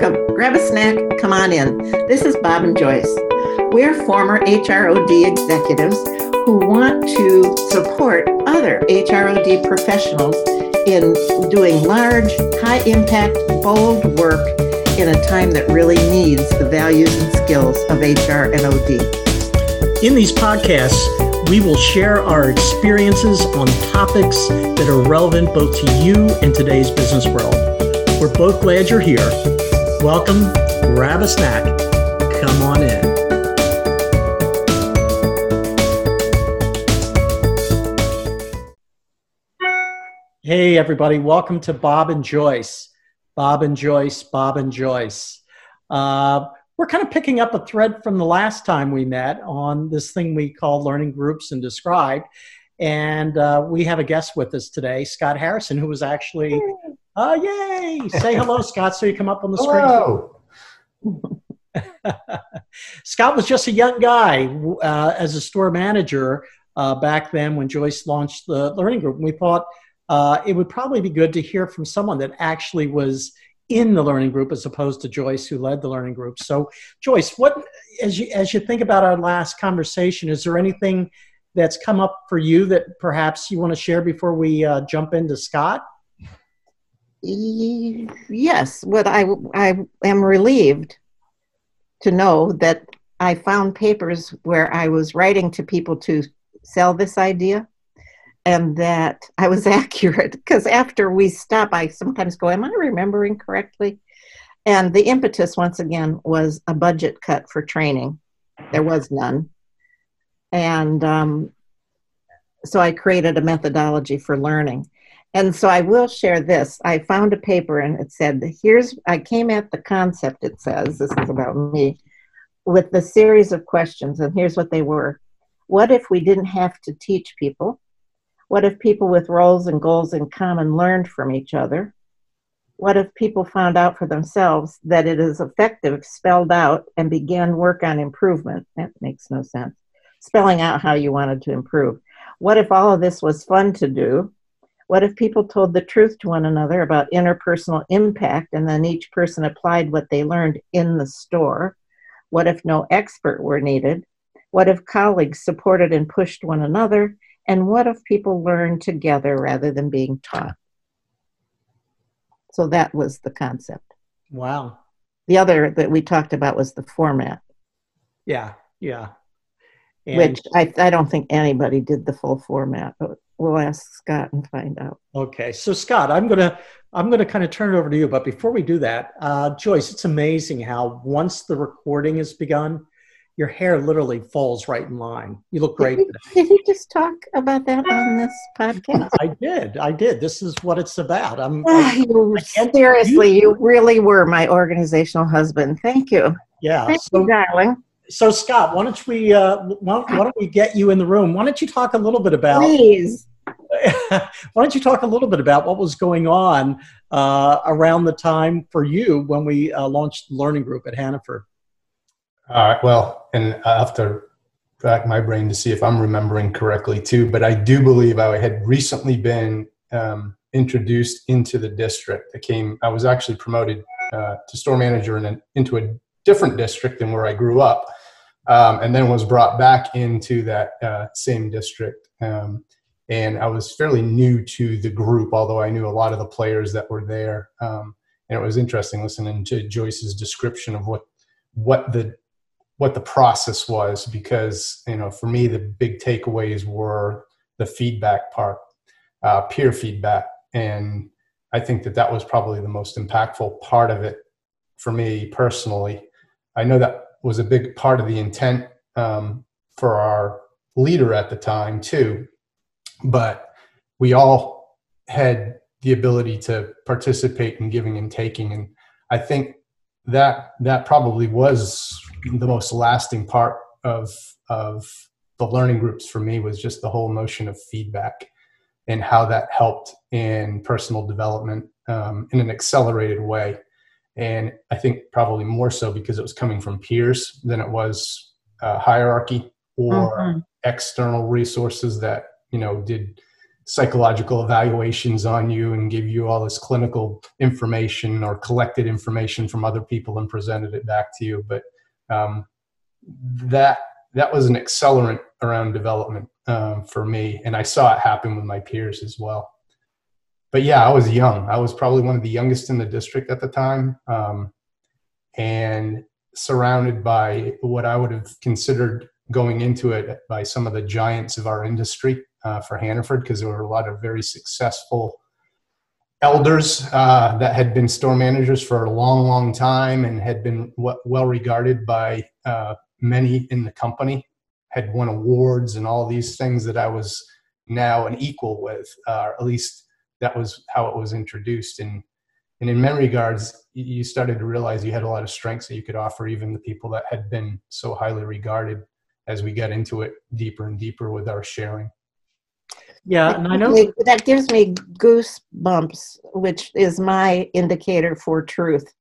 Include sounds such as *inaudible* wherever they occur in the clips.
Welcome. Grab a snack. Come on in. This is Bob and Joyce. We're former HROD executives who want to support other HROD professionals in doing large, high impact, bold work in a time that really needs the values and skills of HR and OD. In these podcasts, we will share our experiences on topics that are relevant both to you and today's business world. We're both glad you're here. Welcome, grab a snack, come on in. Hey, everybody, welcome to Bob and Joyce. Bob and Joyce, Bob and Joyce. Uh, we're kind of picking up a thread from the last time we met on this thing we call learning groups and described. And uh, we have a guest with us today, Scott Harrison, who was actually, uh, yay! Say hello, *laughs* Scott, so you come up on the hello. screen. *laughs* Scott was just a young guy uh, as a store manager uh, back then when Joyce launched the learning group. And we thought uh, it would probably be good to hear from someone that actually was in the learning group as opposed to Joyce, who led the learning group. So, Joyce, what as you as you think about our last conversation, is there anything that's come up for you that perhaps you want to share before we uh, jump into Scott? Yes, what I I am relieved to know that I found papers where I was writing to people to sell this idea and that I was *laughs* accurate because after we stop, I sometimes go, Am I remembering correctly? And the impetus, once again, was a budget cut for training. There was none. And um, so I created a methodology for learning. And so I will share this. I found a paper and it said, Here's, I came at the concept, it says, this is about me, with the series of questions. And here's what they were What if we didn't have to teach people? What if people with roles and goals in common learned from each other? What if people found out for themselves that it is effective, spelled out, and began work on improvement? That makes no sense. Spelling out how you wanted to improve. What if all of this was fun to do? What if people told the truth to one another about interpersonal impact and then each person applied what they learned in the store? What if no expert were needed? What if colleagues supported and pushed one another? And what if people learned together rather than being taught? So that was the concept. Wow. The other that we talked about was the format. Yeah, yeah. And which I, I don't think anybody did the full format, but we'll ask Scott and find out. Okay, so Scott, I'm gonna I'm gonna kind of turn it over to you, but before we do that, uh, Joyce, it's amazing how once the recording has begun, your hair literally falls right in line. You look great. Did, did you just talk about that on this podcast? I did. I did. This is what it's about. I'm *laughs* oh, I, you, seriously, you really were my organizational husband. Thank you. Yeah. Thank so, you, darling. So Scott, why don't we uh, why, why don't we get you in the room? Why don't you talk a little bit about Please. *laughs* why don't you talk a little bit about what was going on uh, around the time for you when we uh, launched the learning group at Hannaford? All right. Well, and I have to rack my brain to see if I'm remembering correctly too. But I do believe I had recently been um, introduced into the district. I came. I was actually promoted uh, to store manager in an, into a different district than where I grew up, um, and then was brought back into that uh, same district. Um, and I was fairly new to the group, although I knew a lot of the players that were there. Um, and it was interesting listening to Joyce's description of what what the what the process was because you know for me the big takeaways were the feedback part uh, peer feedback and i think that that was probably the most impactful part of it for me personally i know that was a big part of the intent um, for our leader at the time too. But we all had the ability to participate in giving and taking. And i think that that probably was the most lasting part of of the learning groups for me was just the whole notion of feedback and how that helped in personal development um, in an accelerated way and i think probably more so because it was coming from peers than it was uh, hierarchy or mm-hmm. external resources that you know did psychological evaluations on you and give you all this clinical information or collected information from other people and presented it back to you. But um, that that was an accelerant around development um, for me, and I saw it happen with my peers as well. But yeah, I was young. I was probably one of the youngest in the district at the time, um, and surrounded by what I would have considered going into it by some of the giants of our industry uh, for Hannaford because there were a lot of very successful elders uh, that had been store managers for a long, long time and had been well regarded by uh, many in the company, had won awards and all these things that I was now an equal with, uh, at least that was how it was introduced. And, and in many regards, you started to realize you had a lot of strengths that you could offer even the people that had been so highly regarded as we got into it deeper and deeper with our sharing. Yeah, and I know that gives me goosebumps, which is my indicator for truth.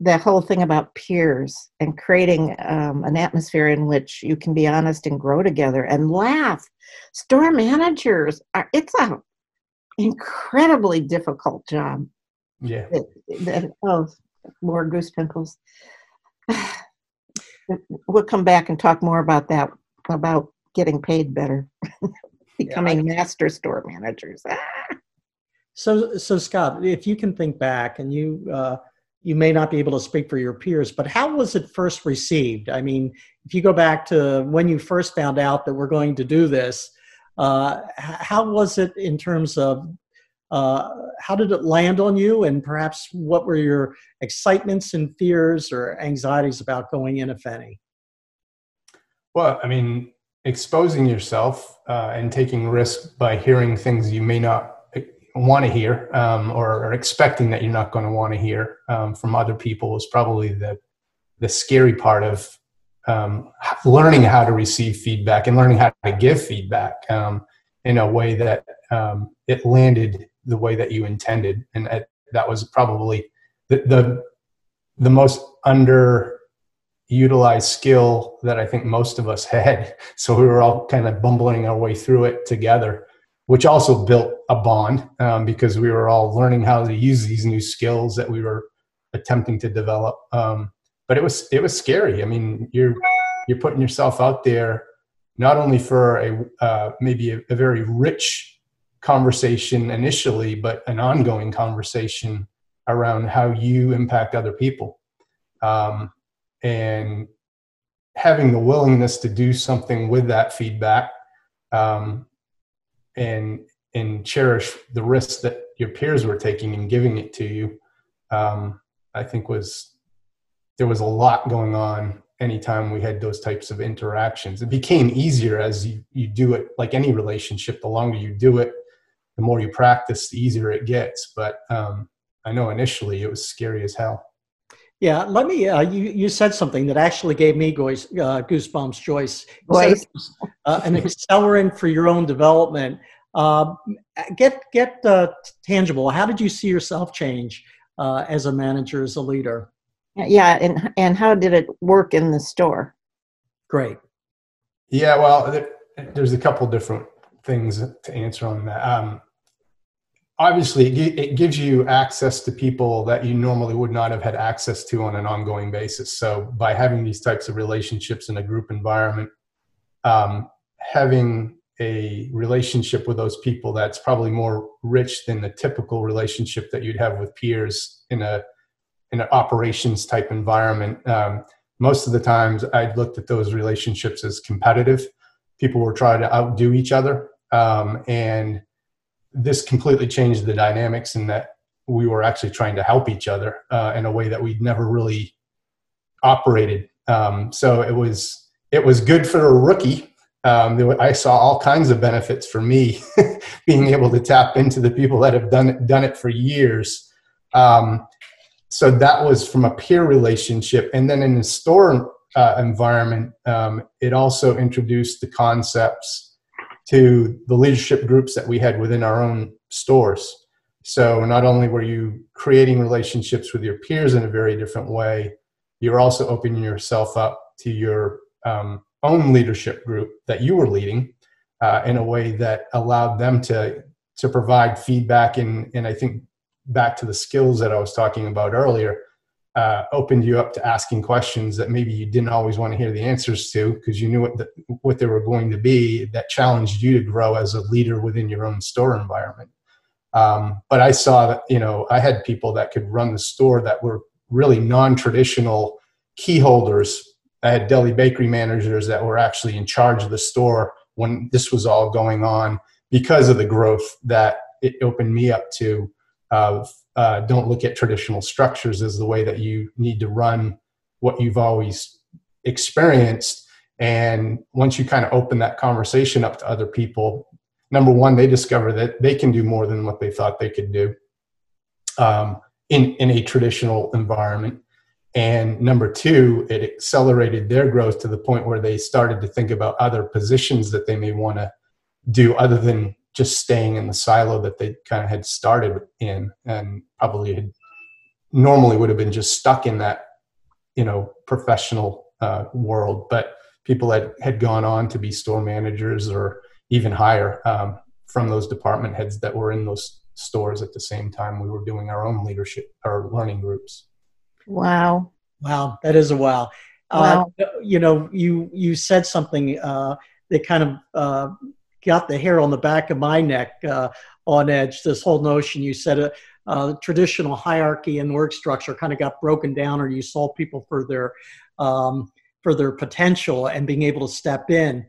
The whole thing about peers and creating um, an atmosphere in which you can be honest and grow together and laugh. Store managers are, it's a incredibly difficult job. Yeah. oh, more goose pimples. *sighs* we'll come back and talk more about that, about getting paid better. *laughs* becoming yeah, master store managers. *laughs* So, so Scott, if you can think back, and you uh, you may not be able to speak for your peers, but how was it first received? I mean, if you go back to when you first found out that we're going to do this, uh, how was it in terms of uh, how did it land on you, and perhaps what were your excitements and fears or anxieties about going in, if any? Well, I mean, exposing yourself uh, and taking risk by hearing things you may not eh, want to hear um, or expecting that you're not going to want to hear um, from other people is probably the the scary part of um, learning how to receive feedback and learning how to give feedback um, in a way that um, it landed the way that you intended and that, was probably the, the the most under utilized skill that I think most of us *laughs* had. So we were all kind of bumbling our way through it together, which also built a bond um, because we were all learning how to use these new skills that we were attempting to develop. Um, but it was it was scary. I mean, you're you're putting yourself out there not only for a uh, maybe a, a very rich conversation initially, but an ongoing conversation around how you impact other people. Um, and having the willingness to do something with that feedback um, and and cherish the risks that your peers were taking and giving it to you um, i think was there was a lot going on anytime we had those types of interactions it became easier as you, you do it like any relationship the longer you do it the more you practice the easier it gets but um, i know initially it was scary as hell yeah, let me. Uh, you you said something that actually gave me goose, uh, goosebumps, Joyce. Was, *laughs* uh, an accelerant for your own development. Uh, get get uh, tangible. How did you see yourself change uh, as a manager, as a leader? Yeah, and and how did it work in the store? Great. Yeah, well, there's a couple different things to answer on that. Um, obviously it gives you access to people that you normally would not have had access to on an ongoing basis so by having these types of relationships in a group environment um, having a relationship with those people that's probably more rich than the typical relationship that you'd have with peers in a in an operations type environment um, most of the times i looked at those relationships as competitive people were trying to outdo each other um, and this completely changed the dynamics in that we were actually trying to help each other uh, in a way that we'd never really operated. Um, so it was it was good for a rookie. Um, I saw all kinds of benefits for me *laughs* being able to tap into the people that have done it, done it for years. Um, so that was from a peer relationship, and then in the store uh, environment, um, it also introduced the concepts to the leadership groups that we had within our own stores. So not only were you creating relationships with your peers in a very different way, you're also opening yourself up to your um, own leadership group that you were leading, uh, in a way that allowed them to to provide feedback and and I think back to the skills that I was talking about earlier, uh, opened you up to asking questions that maybe you didn't always want to hear the answers to because you knew what the, what they were going to be. That challenged you to grow as a leader within your own store environment. Um, but I saw that you know I had people that could run the store that were really non-traditional key holders. I had deli bakery managers that were actually in charge of the store when this was all going on because of the growth that it opened me up to of uh, don't look at traditional structures as the way that you need to run what you've always experienced. And once you kind of open that conversation up to other people, number one, they discover that they can do more than what they thought they could do um, in, in a traditional environment. And number two, it accelerated their growth to the point where they started to think about other positions that they may want to do other than just staying in the silo that they kind of had started in and probably had normally would have been just stuck in that you know professional uh, world. But people that had gone on to be store managers or even higher um, from those department heads that were in those stores at the same time we were doing our own leadership or learning groups. Wow. Wow that is a wow, wow. Uh, you know you you said something uh, that kind of uh, got the hair on the back of my neck uh, on edge. This whole notion you said a, uh, traditional hierarchy and work structure kind of got broken down, or you saw people for their um, for their potential and being able to step in.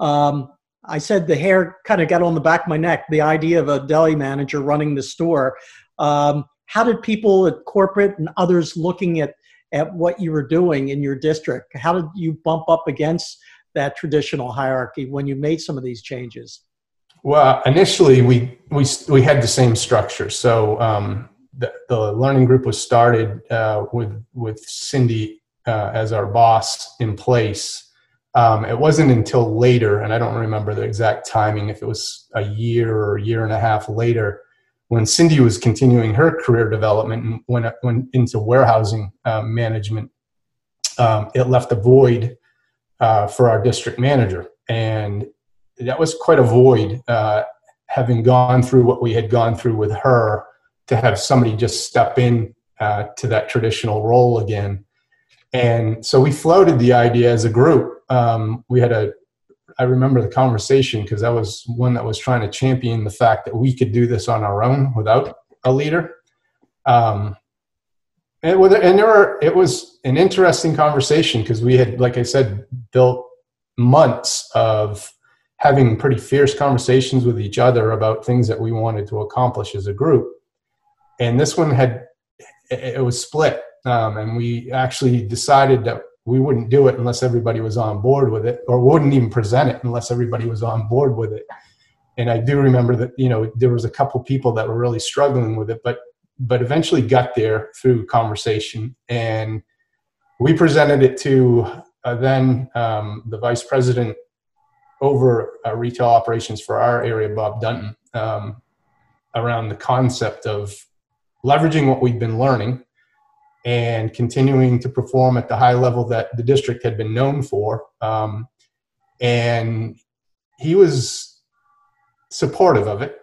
Um, I said the hair kind of got on the back of my neck. The idea of a deli manager running the store. Um, how did people at corporate and others looking at at what you were doing in your district? How did you bump up against that traditional hierarchy when you made some of these changes? Well, initially we we we had the same structure. So um, the, the learning group was started uh, with with Cindy uh, as our boss in place. Um, it wasn't until later, and I don't remember the exact timing, if it was a year or a year and a half later, when Cindy was continuing her career development and went, went into warehousing uh, management. Um, it left a void uh, for our district manager. And that was quite a void, uh, having gone through what we had gone through with her, to have somebody just step in uh, to that traditional role again. And so we floated the idea as a group. Um, we had a, I remember the conversation because I was one that was trying to champion the fact that we could do this on our own without a leader. Um, and with and there were it was an interesting conversation because we had like i said built months of having pretty fierce conversations with each other about things that we wanted to accomplish as a group. And this one had it was split um, and we actually decided that we wouldn't do it unless everybody was on board with it or wouldn't even present it unless everybody was on board with it. And i do remember that you know there was a couple people that were really struggling with it but but eventually got there through conversation. And we presented it to uh, then um, the vice president over uh, retail operations for our area, Bob Dunton, um, around the concept of leveraging what we've been learning and continuing to perform at the high level that the district had been known for. Um, and he was supportive of it.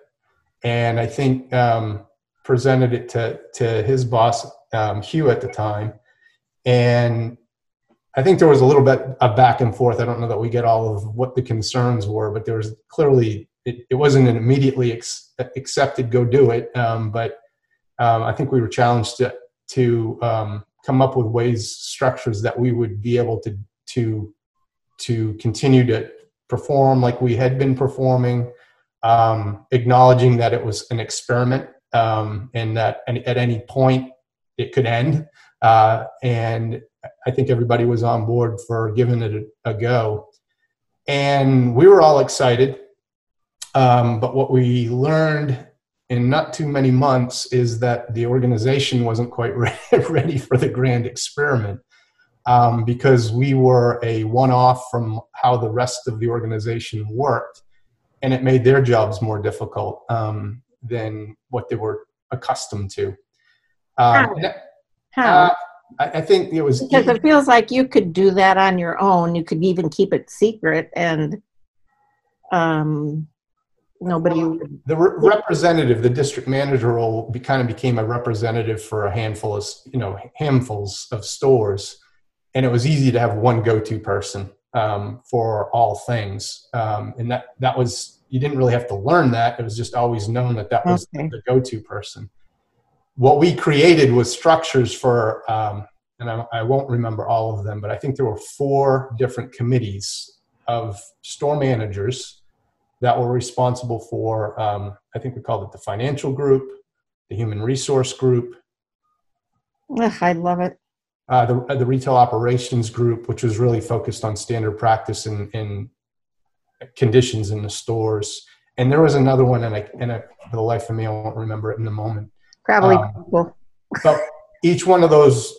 And I think um, presented it to to his boss um, Hugh at the time, and I think there was a little bit of back and forth. I don't know that we get all of what the concerns were, but there was clearly it, it wasn't an immediately ex- accepted go do it. Um, but um, I think we were challenged to to um, come up with ways structures that we would be able to to to continue to perform like we had been performing, um, acknowledging that it was an experiment um, and that at any point it could end. Uh, and I think everybody was on board for giving it a, a go. And we were all excited. Um, but what we learned in not too many months is that the organization wasn't quite *laughs* ready for the grand experiment um, because we were a one off from how the rest of the organization worked. And it made their jobs more difficult. Um, than what they were accustomed to. Um, How? How? Uh, I, I, think it was because it feels like you could do that on your own. You could even keep it secret and. um, nobody. would- The re- representative, the district manager role, be, kind of became a representative for a handful of, you know, handfuls of stores, and it was easy to have one go-to person um, for all things, um, and that that was you didn't really have to learn that; it was just always known that that was Okay. the go-to person. What we created was structures for, um, and I, I won't remember all of them, but I think there were four different committees of store managers that were responsible for, um, I think we called it the financial group, the human resource group, Ugh, I love it. uh, the, uh, the retail operations group, which was really focused on standard practice and, and conditions in the stores. And there was another one, and, I, and I, for the life of me, I won't remember it in the moment. Probably Um, people. But each one of those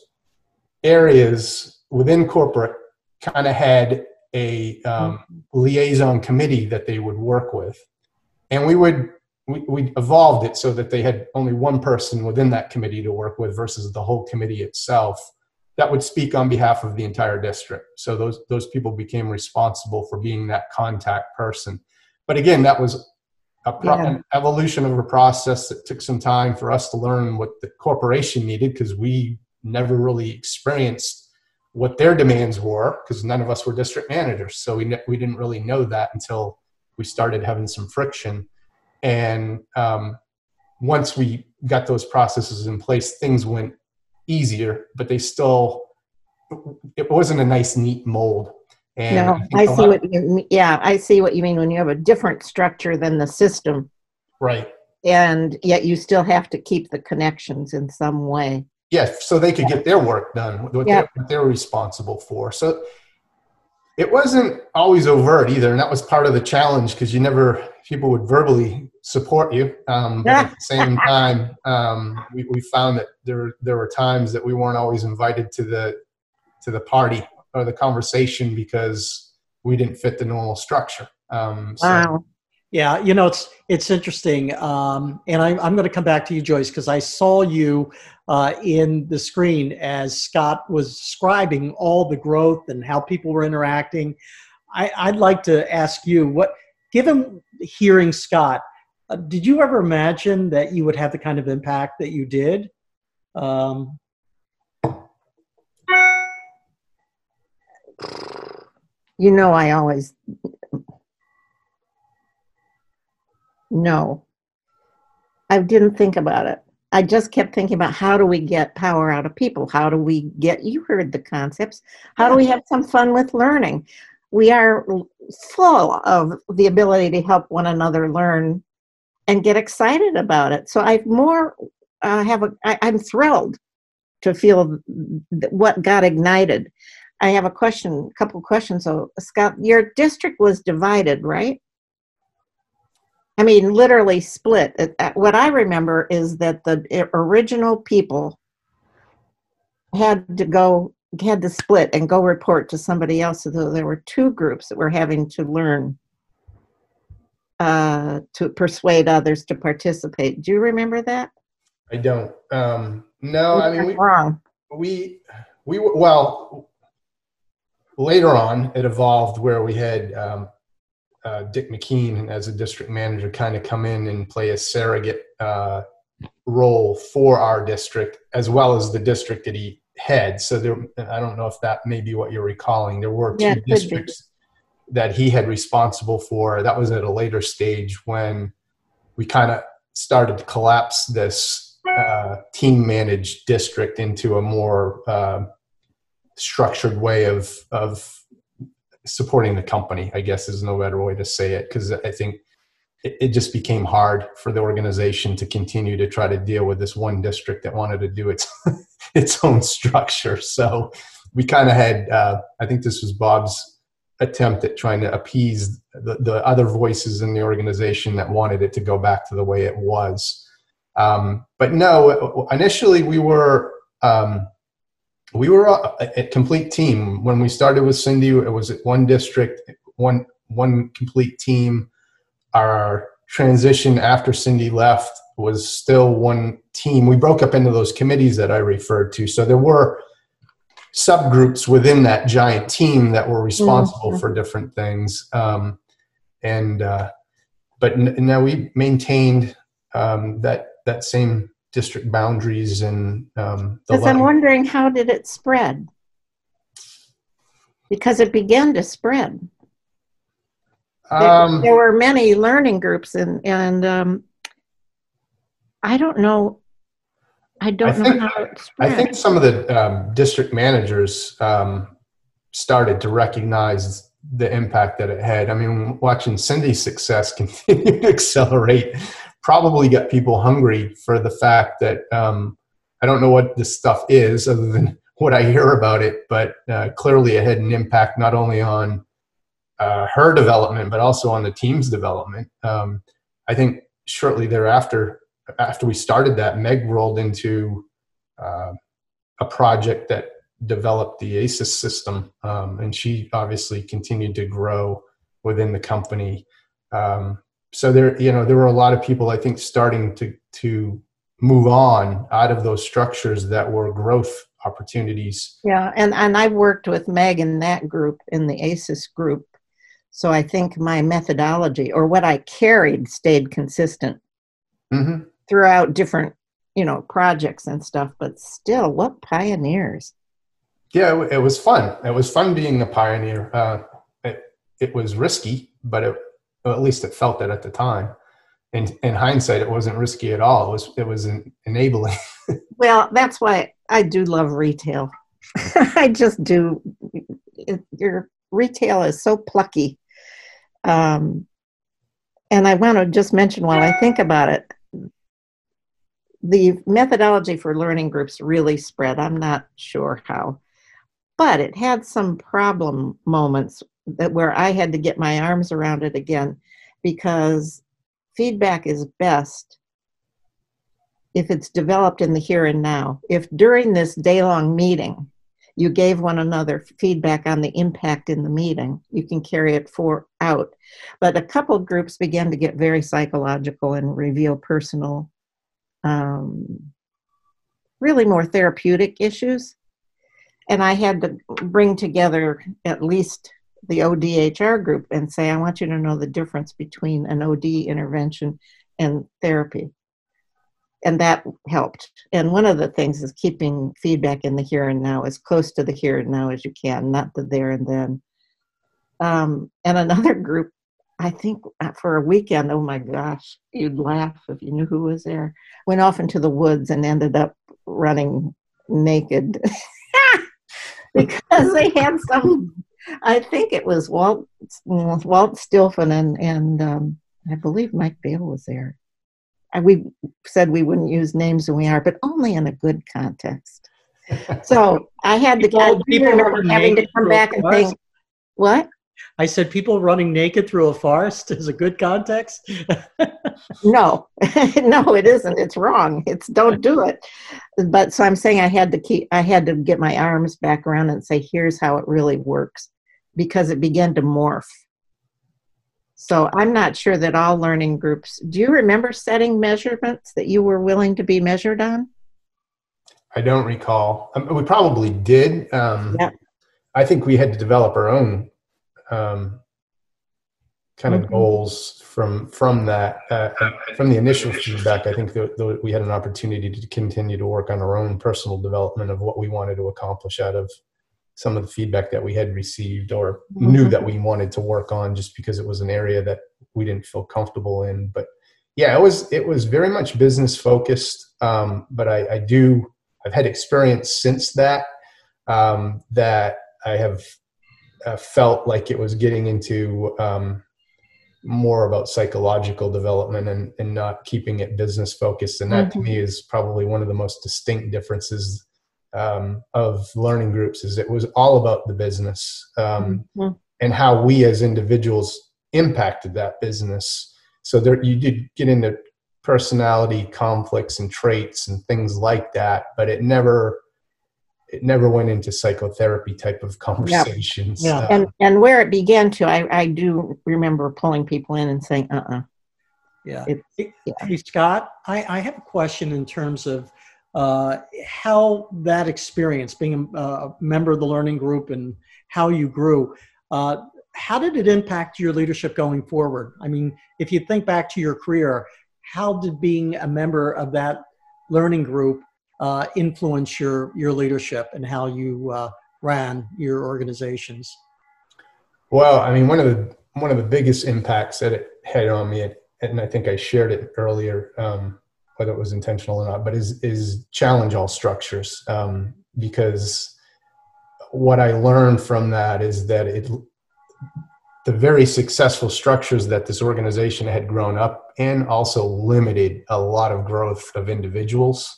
areas within corporate kind of had a um, liaison committee that they would work with. And we would, we, we evolved it so that they had only one person within that committee to work with versus the whole committee itself that would speak on behalf of the entire district. So those, those people became responsible for being that contact person. But again, that was a pro- Yeah. an evolution of a process that took some time for us to learn what the corporation needed because we never really experienced what their demands were because none of us were district managers. So we, ne- we didn't really know that until we started having some friction. And um, once we got those processes in place, things went easier, but they still, it wasn't a nice, neat mold. And No, I a see what you, yeah, I see what you mean when you have a different structure than the system Right. and yet you still have to keep the connections in some way. Yeah, so they could get their work done, what, Yeah. they're, what they're responsible for. So it wasn't always overt either, and that was part of the challenge because you never people would verbally support you, um, but at the same *laughs* time, um, we, we found that there there were times that we weren't always invited to the to the party or the conversation because we didn't fit the normal structure. Um, so, Wow. Yeah, you know it's it's interesting, um, and I, I'm going to come back to you, Joyce, because I saw you uh, in the screen as Scott was describing all the growth and how people were interacting. I, I'd like to ask you, what, given hearing Scott, uh, did you ever imagine that you would have the kind of impact that you did? Um, You know, I always no. I didn't think about it. I just kept thinking about how do we get power out of people? How do we get, you heard the concepts. How do we have some fun with learning? We are full of the ability to help one another learn and get excited about it. So I more uh, have a, I'm thrilled to feel th- what got ignited. I have a question, a couple questions. So, Scott, your district was divided, right? I mean, literally split. It- uh, What I remember is that the original people had to go, had to split and go report to somebody else. So there were two groups that were having to learn uh, to persuade others to participate. Do you remember that? I don't. Um, no, I mean we, wrong. we we were well later on it evolved where we had um, uh, dick mckean as a district manager kind of come in and play a surrogate uh, role for our district as well as the district that he heads. so there i don't know if that may be what you're recalling there were two Yeah, be. districts that he had responsible for. That was at a later stage when we kind of started to collapse this uh, team managed district into a more uh, structured way of of supporting the company i guess is no better way to say it because i think it, it just became hard for the organization to continue to try to deal with this one district that wanted to do its *laughs* its own structure. So we kind of had uh, i think this was bob's attempt at trying to appease the, the other voices in the organization that wanted it to go back to the way it was. Um, but no initially we were um, we were a, a complete team. When we started with cindy it was one district one one complete team. Our transition after cindy left was still one team. We broke up into those committees that i referred to. So there were subgroups within that giant team that were responsible Mhm. for different things um, and uh, but n- now we maintained um, that that same district boundaries and um, because I'm wondering how did it spread? Because it began to spread. Um, there, there, were many learning groups, and and um, I don't know. I don't I think, know how it spread. I think some of the um, district managers um, started to recognize the impact that it had. I mean, watching Cindy's success *laughs* continue to accelerate probably got people hungry for the fact that um, I don't know what this stuff is other than *laughs* what I hear about it, but uh, clearly it had an impact not only on uh, her development, but also on the team's development. Um, I think shortly thereafter, after we started that, Meg rolled into uh, a project that developed the ACES system, um, and she obviously continued to grow within the company. Um, so there, you know, there were a lot of people I think starting to to move on out of those structures that were growth opportunities. Yeah, and and I worked with Meg in that group in the ACES group so I think my methodology or what I carried stayed consistent mm-hmm. Throughout different, you know, projects and stuff. But still, what pioneers! Yeah, it, was fun. It was fun being a pioneer. Uh, it, it was risky, but it, at least it felt it at the time. In, in hindsight, it wasn't risky at all. It was it was enabling. *laughs* well, that's why I do love retail. *laughs* I just do. It, you're retail is so plucky. Um, and I want to just mention while I think about it, the methodology for learning groups really spread. I'm not sure how, but it had some problem moments that where I had to get my arms around it again because feedback is best if it's developed in the here and now. If during this day long meeting, you gave one another feedback on the impact in the meeting. You can carry it for out. But a couple groups began to get very psychological and reveal personal, um, really more therapeutic issues. And I had to bring together at least the ODHR group and say, I want you to know the difference between an OD intervention and therapy and that helped. And one of the things is keeping feedback in the here and now as close to the here and now as you can, not the there and then. Um, and another *laughs* group, I think uh, for a weekend, oh my gosh, you'd laugh if you knew who was there, went off into the woods and ended up running naked *laughs* because they had some, I think it was Walt, Walt Stilfen and, and um, I believe Mike Bale was there And we said we wouldn't use names and we are, but only in a good context. So I had to people remember having to come back and think, what? I said people running naked through a forest *laughs* is a good context. *laughs* no, *laughs* no, it isn't. It's wrong. It's don't do it. But so I'm saying I had to keep. I had to get my arms back around and say, here's how it really works, because it began to morph so I'm not sure that all learning groups. Do you remember setting measurements that you were willing to be measured on? I don't recall. Um, we probably did. Um, yeah. I think we had to develop our own um, kind of mm-hmm. goals from from that. Uh, from the initial feedback, I think that, that we had an opportunity to continue to work on our own personal development of what we wanted to accomplish out of some of the feedback that we had received or mm-hmm. knew that we wanted to work on just because it was an area that we didn't feel comfortable in but yeah it was it was very much business focused um, but I, I, do i've had experience since that um, that i have uh, felt like it was getting into um, more about psychological development and, and not keeping it business focused and that mm-hmm. to me is probably one of the most distinct differences um, of learning groups is it was all about the business um, mm-hmm. and how we as individuals impacted that business. So there, you did get into personality conflicts and traits and things like that, but it never it never went into psychotherapy type of conversations. Yeah, yeah. Uh, and and where it began to, I, I do remember pulling people in and saying, "Uh, uh-uh. yeah. yeah. Hey, Scott, I, I have a question in terms of uh, how that experience, being a, a, member of the learning group and how you grew, uh, how did it impact your leadership going forward? I mean, if you think back to your career, how did being a member of that learning group uh, influence your your leadership and how you uh, ran your organizations? Well, I mean, one of the one of the biggest impacts that it had on me, and I think I shared it earlier, um, whether it was intentional or not, but is is challenge all structures um, because what I learned from that is that it the very successful structures that this organization had grown up in also limited a lot of growth of individuals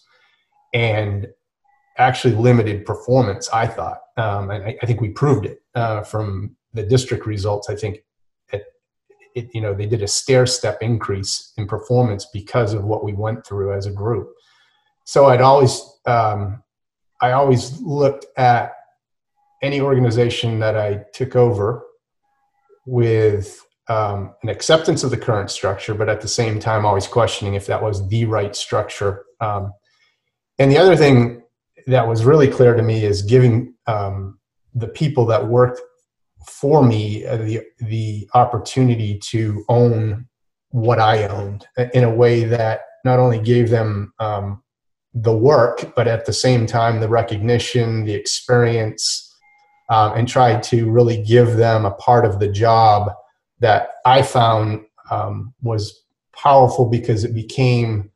and actually limited performance i thought um, and I, I, think we proved it uh, from the district results i think it, it, you know they did a stair step increase in performance because of what we went through as a group so i'd always um, i always looked at any organization that i took over with um, an acceptance of the current structure, but at the same time, always questioning if that was the right structure. Um, and the other thing that was really clear to me is giving um, the people that worked for me uh, the the opportunity to own what I owned in a way that not only gave them um, the work, but at the same time the recognition, the experience, um, and tried to really give them a part of the job that I found um, was powerful because it became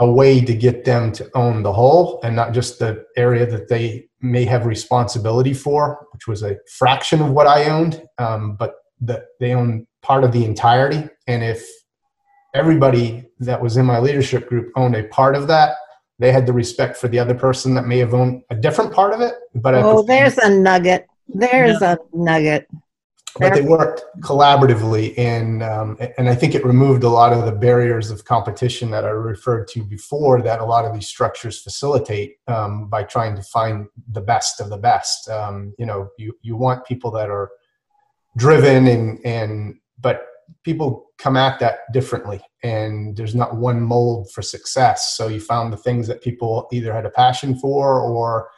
a way to get them to own the whole and not just the area that they may have responsibility for, which was a fraction of what I owned, um, but that they own part of the entirety. And if everybody that was in my leadership group owned a part of that, they had the respect for the other person that may have owned a different part of it. But oh, the there's a nugget. There's yeah. a nugget. But they worked collaboratively, and um, and I think it removed a lot of the barriers of competition that I referred to before. That a lot of these structures facilitate um, by trying to find the best of the best. Um, you know, you you want people that are driven and and but people come at that differently and there's not one mold for success so you found the things that people either had a passion for or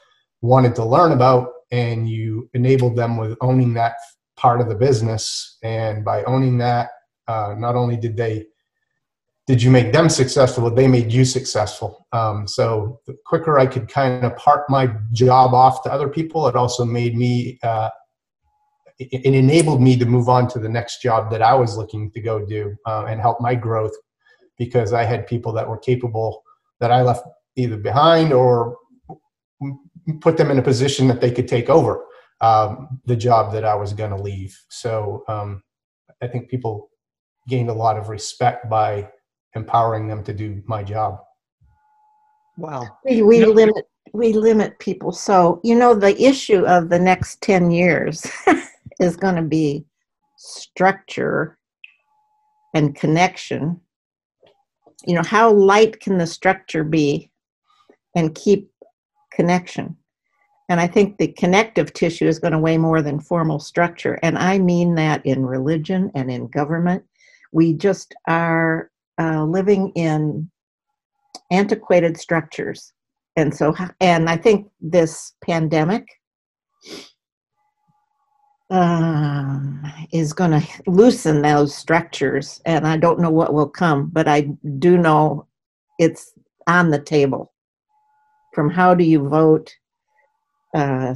wanted to learn about and you enabled them with owning that part of the business. And by owning that uh, not only did they did you make them successful but they made you successful. Um, so the quicker i could kind of part my job off to other people it also made me uh, it enabled me to move on to the next job that I was looking to go do uh, and help my growth because I had people that were capable that I left either behind or put them in a position that they could take over um, the job that I was going to leave. So um, I think people gained a lot of respect by empowering them to do my job. Wow. We, we limit we limit people. So you know the issue of the next ten years. *laughs* is going to be structure and connection. You know, how light can the structure be and keep connection? And I think the connective tissue is going to weigh more than formal structure. And I mean that in religion and in government. We just are uh, living in antiquated structures. And so, and I think this pandemic um, is going to loosen those structures, and I don't know what will come, but I do know it's on the table. From how do you vote uh,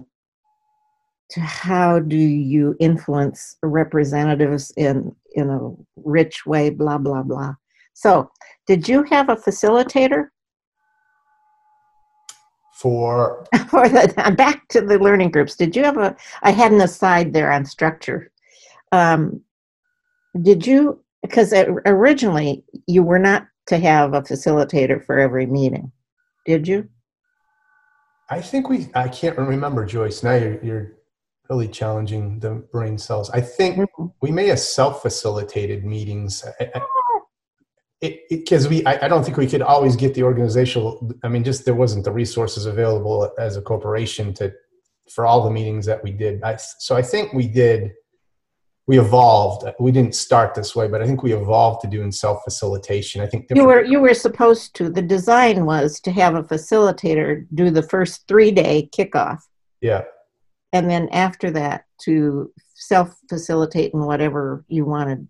to how do you influence representatives in in a rich way, blah blah blah. So, did you have a facilitator? for *laughs* for the back to the learning groups did you have a i had an aside there on structure um, did you because originally you were not to have a facilitator for every meeting did you i think we i can't remember joyce. Now you're, you're really challenging the brain cells. I think mm-hmm. we may have self-facilitated meetings. Because we I, I, don't think we could always get the organizational i mean just there wasn't the resources available as a corporation to for all the meetings that we did. I, so i think we did we evolved we didn't start this way but i think we evolved to doing self-facilitation i think you were you were supposed to the design was to have a facilitator do the first three day kickoff yeah and then after that to self facilitate in whatever you wanted.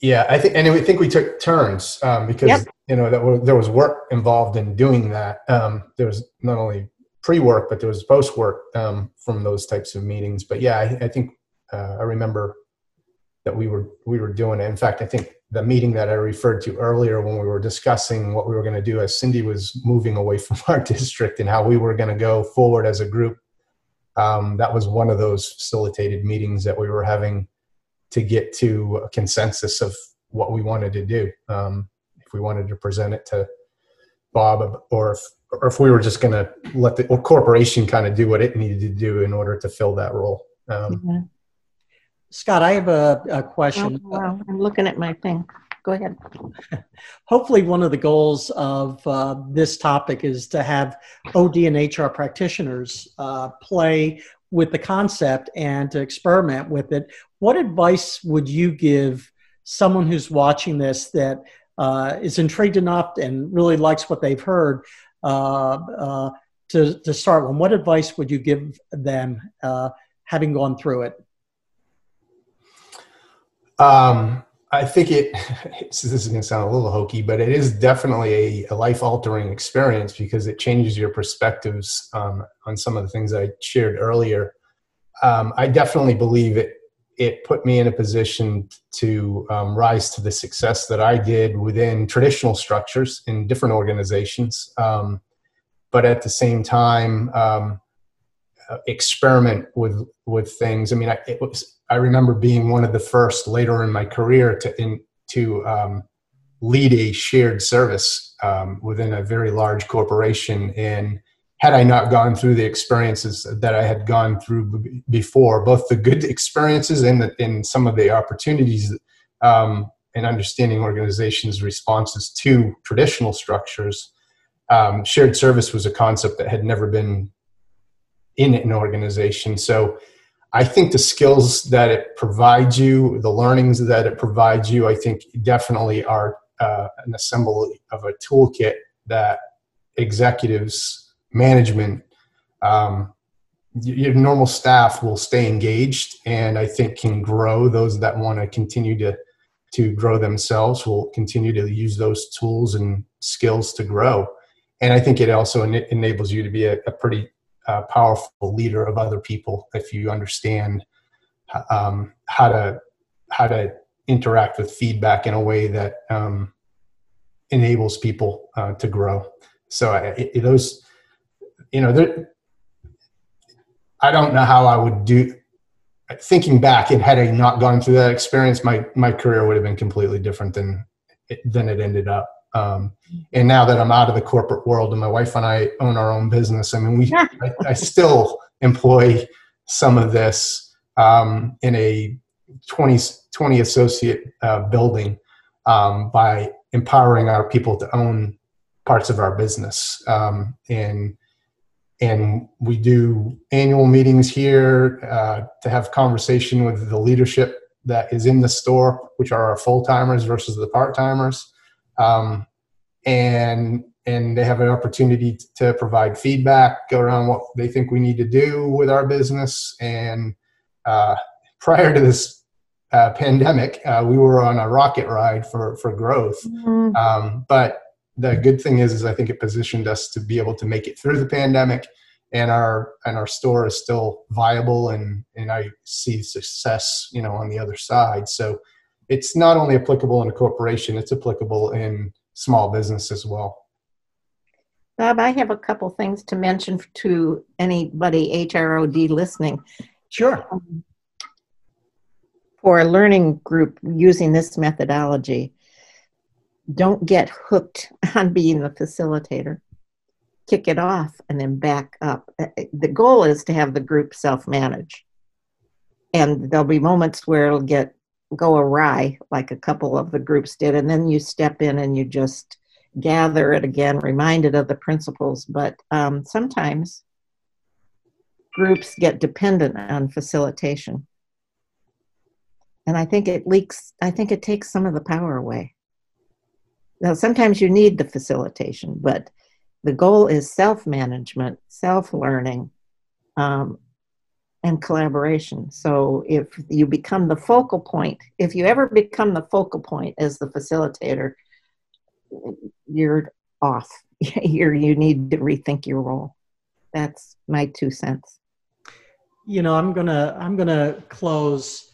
Yeah, I think, and I think we took turns um, because yep. you know that there was work involved in doing that. Um, there was not only pre-work, but there was post-work um, from those types of meetings. But yeah, I, I think uh, I remember that we were we were doing it. In fact, I think the meeting that I referred to earlier when we were discussing what we were going to do as Cindy was moving away *laughs* from our district and how we were going to go forward as a group. Um, that was one of those facilitated meetings that we were having to get to a consensus of what we wanted to do. Um, if we wanted to present it to Bob, or if, or if we were just going to let the corporation kind of do what it needed to do in order to fill that role. Um, mm-hmm. Scott, I have a, a question. Oh, wow. I'm looking at my thing. Go ahead. *laughs* Hopefully, one of the goals of uh, this topic is to have OD and HR practitioners uh, play with the concept and to experiment with it. What advice would you give someone who's watching this that uh, is intrigued enough and really likes what they've heard uh, uh, to, to start one? What advice would you give them uh, having gone through it? Um, I think it, *laughs* this is going to sound a little hokey, but it is definitely a, a life altering experience because it changes your perspectives um, on some of the things I shared earlier. Um, I definitely believe it, it put me in a position to um, rise to the success that I did within traditional structures in different organizations. Um, but at the same time, um, uh, experiment with with things. I mean, I, it was I remember being one of the first later in my career to in, to um, lead a shared service um, within a very large corporation. And had I not gone through the experiences that I had gone through before, both the good experiences and the, and some of the opportunities um, and understanding organizations' responses to traditional structures, um, shared service was a concept that had never been in an organization. So I think the skills that it provides you, the learnings that it provides you, I think definitely are uh, an assembly of a toolkit that executives, management, um, your normal staff will stay engaged and I think can grow. Those that want to continue to to grow themselves will continue to use those tools and skills to grow. And I think it also en- enables you to be a, a pretty a powerful leader of other people if you understand um, how to how to interact with feedback in a way that um, enables people uh, to grow. So I, those, you know, I don't know how I would do. Thinking back, and had I not gone through that experience, my my career would have been completely different than than it ended up. Um, and now that I'm out of the corporate world and my wife and I own our own business, I mean, we, I, I, still employ some of this um, in a 20, 20 associate uh, building um, by empowering our people to own parts of our business. Um, and, and we do annual meetings here uh, to have conversation with the leadership that is in the store, which are our full timers versus the part timers um, and and they have an opportunity to provide feedback go around what they think we need to do with our business. And uh, *laughs* prior to this uh, pandemic, uh, we were on a rocket ride for for growth. Mm-hmm. Um, but the good thing is, is I think it positioned us to be able to make it through the pandemic, and our and our store is still viable, and and I see success, you know, on the other side. So it's not only applicable in a corporation, it's applicable in small business as well. Bob, I have a couple things to mention to anybody HROD listening. Sure. Um, for a learning group using this methodology, don't get hooked *laughs* on being the facilitator. Kick it off and then back up. Uh, the goal is to have the group self manage. And there'll be moments where it'll get go awry like a couple of the groups did and then you step in and you just gather it again reminded of the principles. But um, sometimes groups get dependent on facilitation. And i think it leaks i think it takes some of the power away. Now sometimes you need the facilitation but the goal is self-management self-learning um, and collaboration. So if you become the focal point, if you ever become the focal point as the facilitator, you're off. *laughs* you're, you need to rethink your role. That's my two cents. You know, I'm gonna I'm gonna close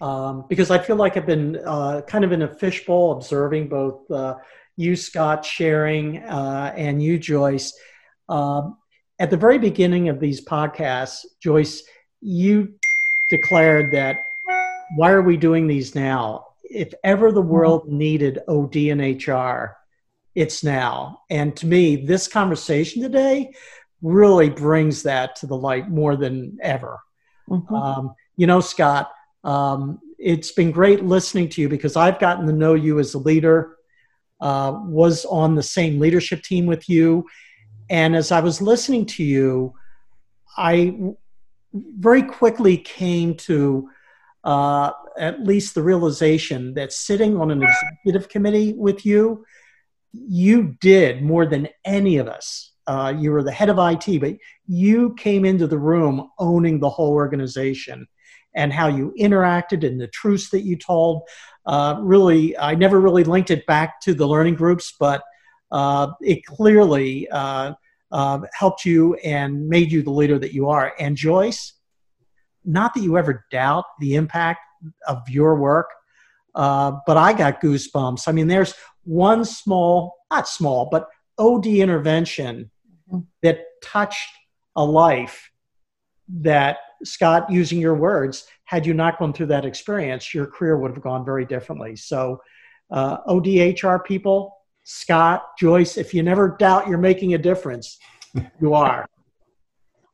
um, because I feel like I've been uh, kind of in a fishbowl observing both uh, you, Scott, sharing, uh, and you, Joyce. Um, at the very beginning of these podcasts, Joyce, you declared that why are we doing these now? If ever the world needed OD and HR, it's now. And to me, this conversation today really brings that to the light more than ever. Mm-hmm. Um, you know, Scott, um, it's been great listening to you because I've gotten to know you as a leader, uh, was on the same leadership team with you. And as I was listening to you, I very quickly came to uh, at least the realization that sitting on an executive committee with you, you did more than any of us. Uh, you were the head of IT, but you came into the room owning the whole organization and how you interacted and the truths that you told. Uh, really, I never really linked it back to the learning groups, but uh, it clearly uh, helped you and made you the leader that you are. And Joyce, not that you ever doubt the impact of your work, uh, but I got goosebumps. I mean, there's one small, not small, but OD intervention mm-hmm. that touched a life that Scott, using your words, had you not gone through that experience, your career would have gone very differently. So, uh, ODHR people, Scott, Joyce, if you never doubt you're making a difference, you are.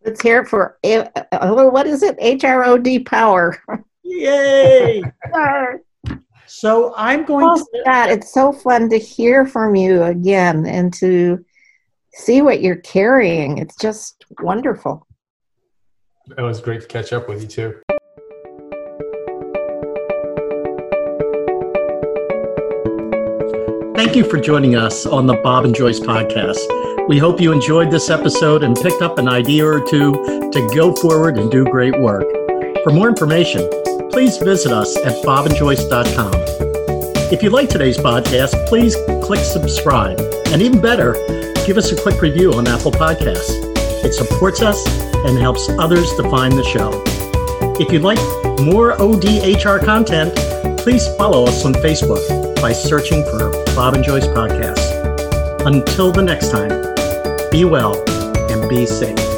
Let's hear it for uh, what is it? HROD power. Yay! *laughs* so I'm going oh, to. God, it's so fun to hear from you again and to see what you're carrying. It's just wonderful. It was great to catch up with you too. Thank you for joining us on the Bob and Joyce podcast. We hope you enjoyed this episode and picked up an idea or two to go forward and do great work. For more information, please visit us at bobandjoyce.com. If you like today's podcast, please click subscribe. And even better, give us a quick review on Apple Podcasts. It supports us and helps others to find the show. If you'd like more ODHR content, please follow us on Facebook by searching for Bob and Joyce Podcast. Until the next time, be well and be safe.